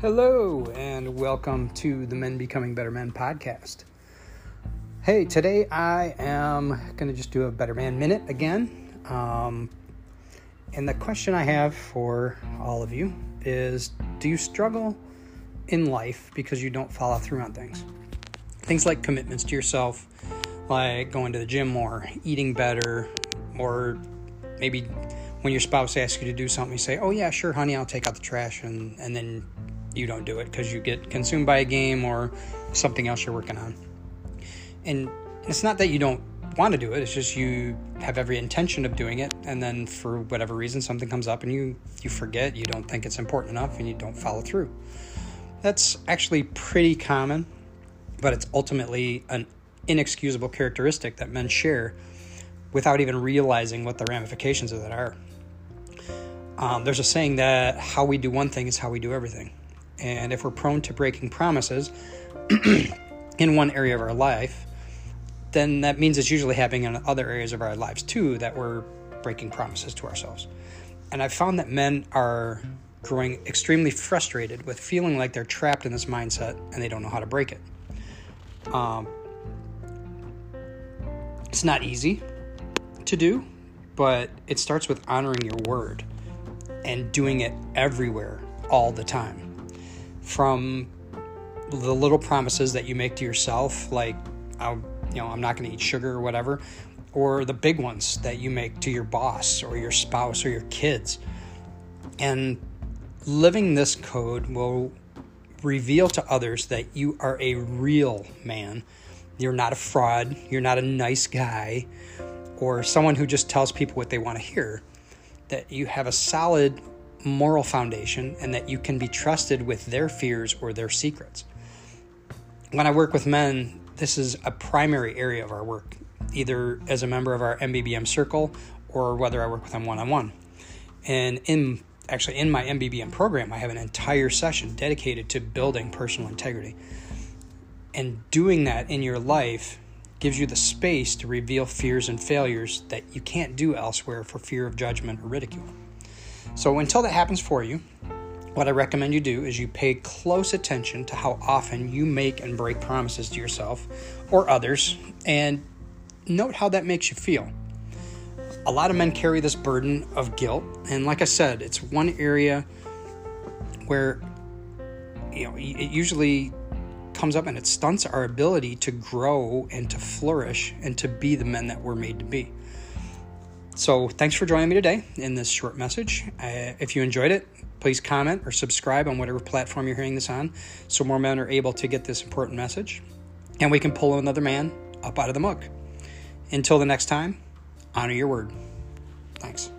Hello, and welcome to the Men Becoming Better Men podcast. Hey, today I am going to just do a Better Man Minute again. Um, and the question I have for all of you is Do you struggle in life because you don't follow through on things? Things like commitments to yourself, like going to the gym more, eating better, or maybe when your spouse asks you to do something, you say, Oh, yeah, sure, honey, I'll take out the trash, and, and then you don't do it because you get consumed by a game or something else you're working on. And it's not that you don't want to do it, it's just you have every intention of doing it, and then for whatever reason, something comes up and you, you forget, you don't think it's important enough, and you don't follow through. That's actually pretty common, but it's ultimately an inexcusable characteristic that men share without even realizing what the ramifications of that are. Um, there's a saying that how we do one thing is how we do everything. And if we're prone to breaking promises in one area of our life, then that means it's usually happening in other areas of our lives too that we're breaking promises to ourselves. And I've found that men are growing extremely frustrated with feeling like they're trapped in this mindset and they don't know how to break it. Um, it's not easy to do, but it starts with honoring your word and doing it everywhere all the time from the little promises that you make to yourself, like, I'll, you know, I'm not going to eat sugar or whatever, or the big ones that you make to your boss or your spouse or your kids. And living this code will reveal to others that you are a real man. You're not a fraud. You're not a nice guy or someone who just tells people what they want to hear. That you have a solid moral foundation and that you can be trusted with their fears or their secrets. When I work with men, this is a primary area of our work, either as a member of our MBBM circle or whether I work with them one on one. And in actually in my MBBM program, I have an entire session dedicated to building personal integrity. And doing that in your life gives you the space to reveal fears and failures that you can't do elsewhere for fear of judgment or ridicule. So until that happens for you, what I recommend you do is you pay close attention to how often you make and break promises to yourself or others and note how that makes you feel. A lot of men carry this burden of guilt, and like I said, it's one area where you know it usually comes up and it stunts our ability to grow and to flourish and to be the men that we're made to be. So, thanks for joining me today in this short message. Uh, if you enjoyed it, please comment or subscribe on whatever platform you're hearing this on so more men are able to get this important message and we can pull another man up out of the muck. Until the next time, honor your word. Thanks.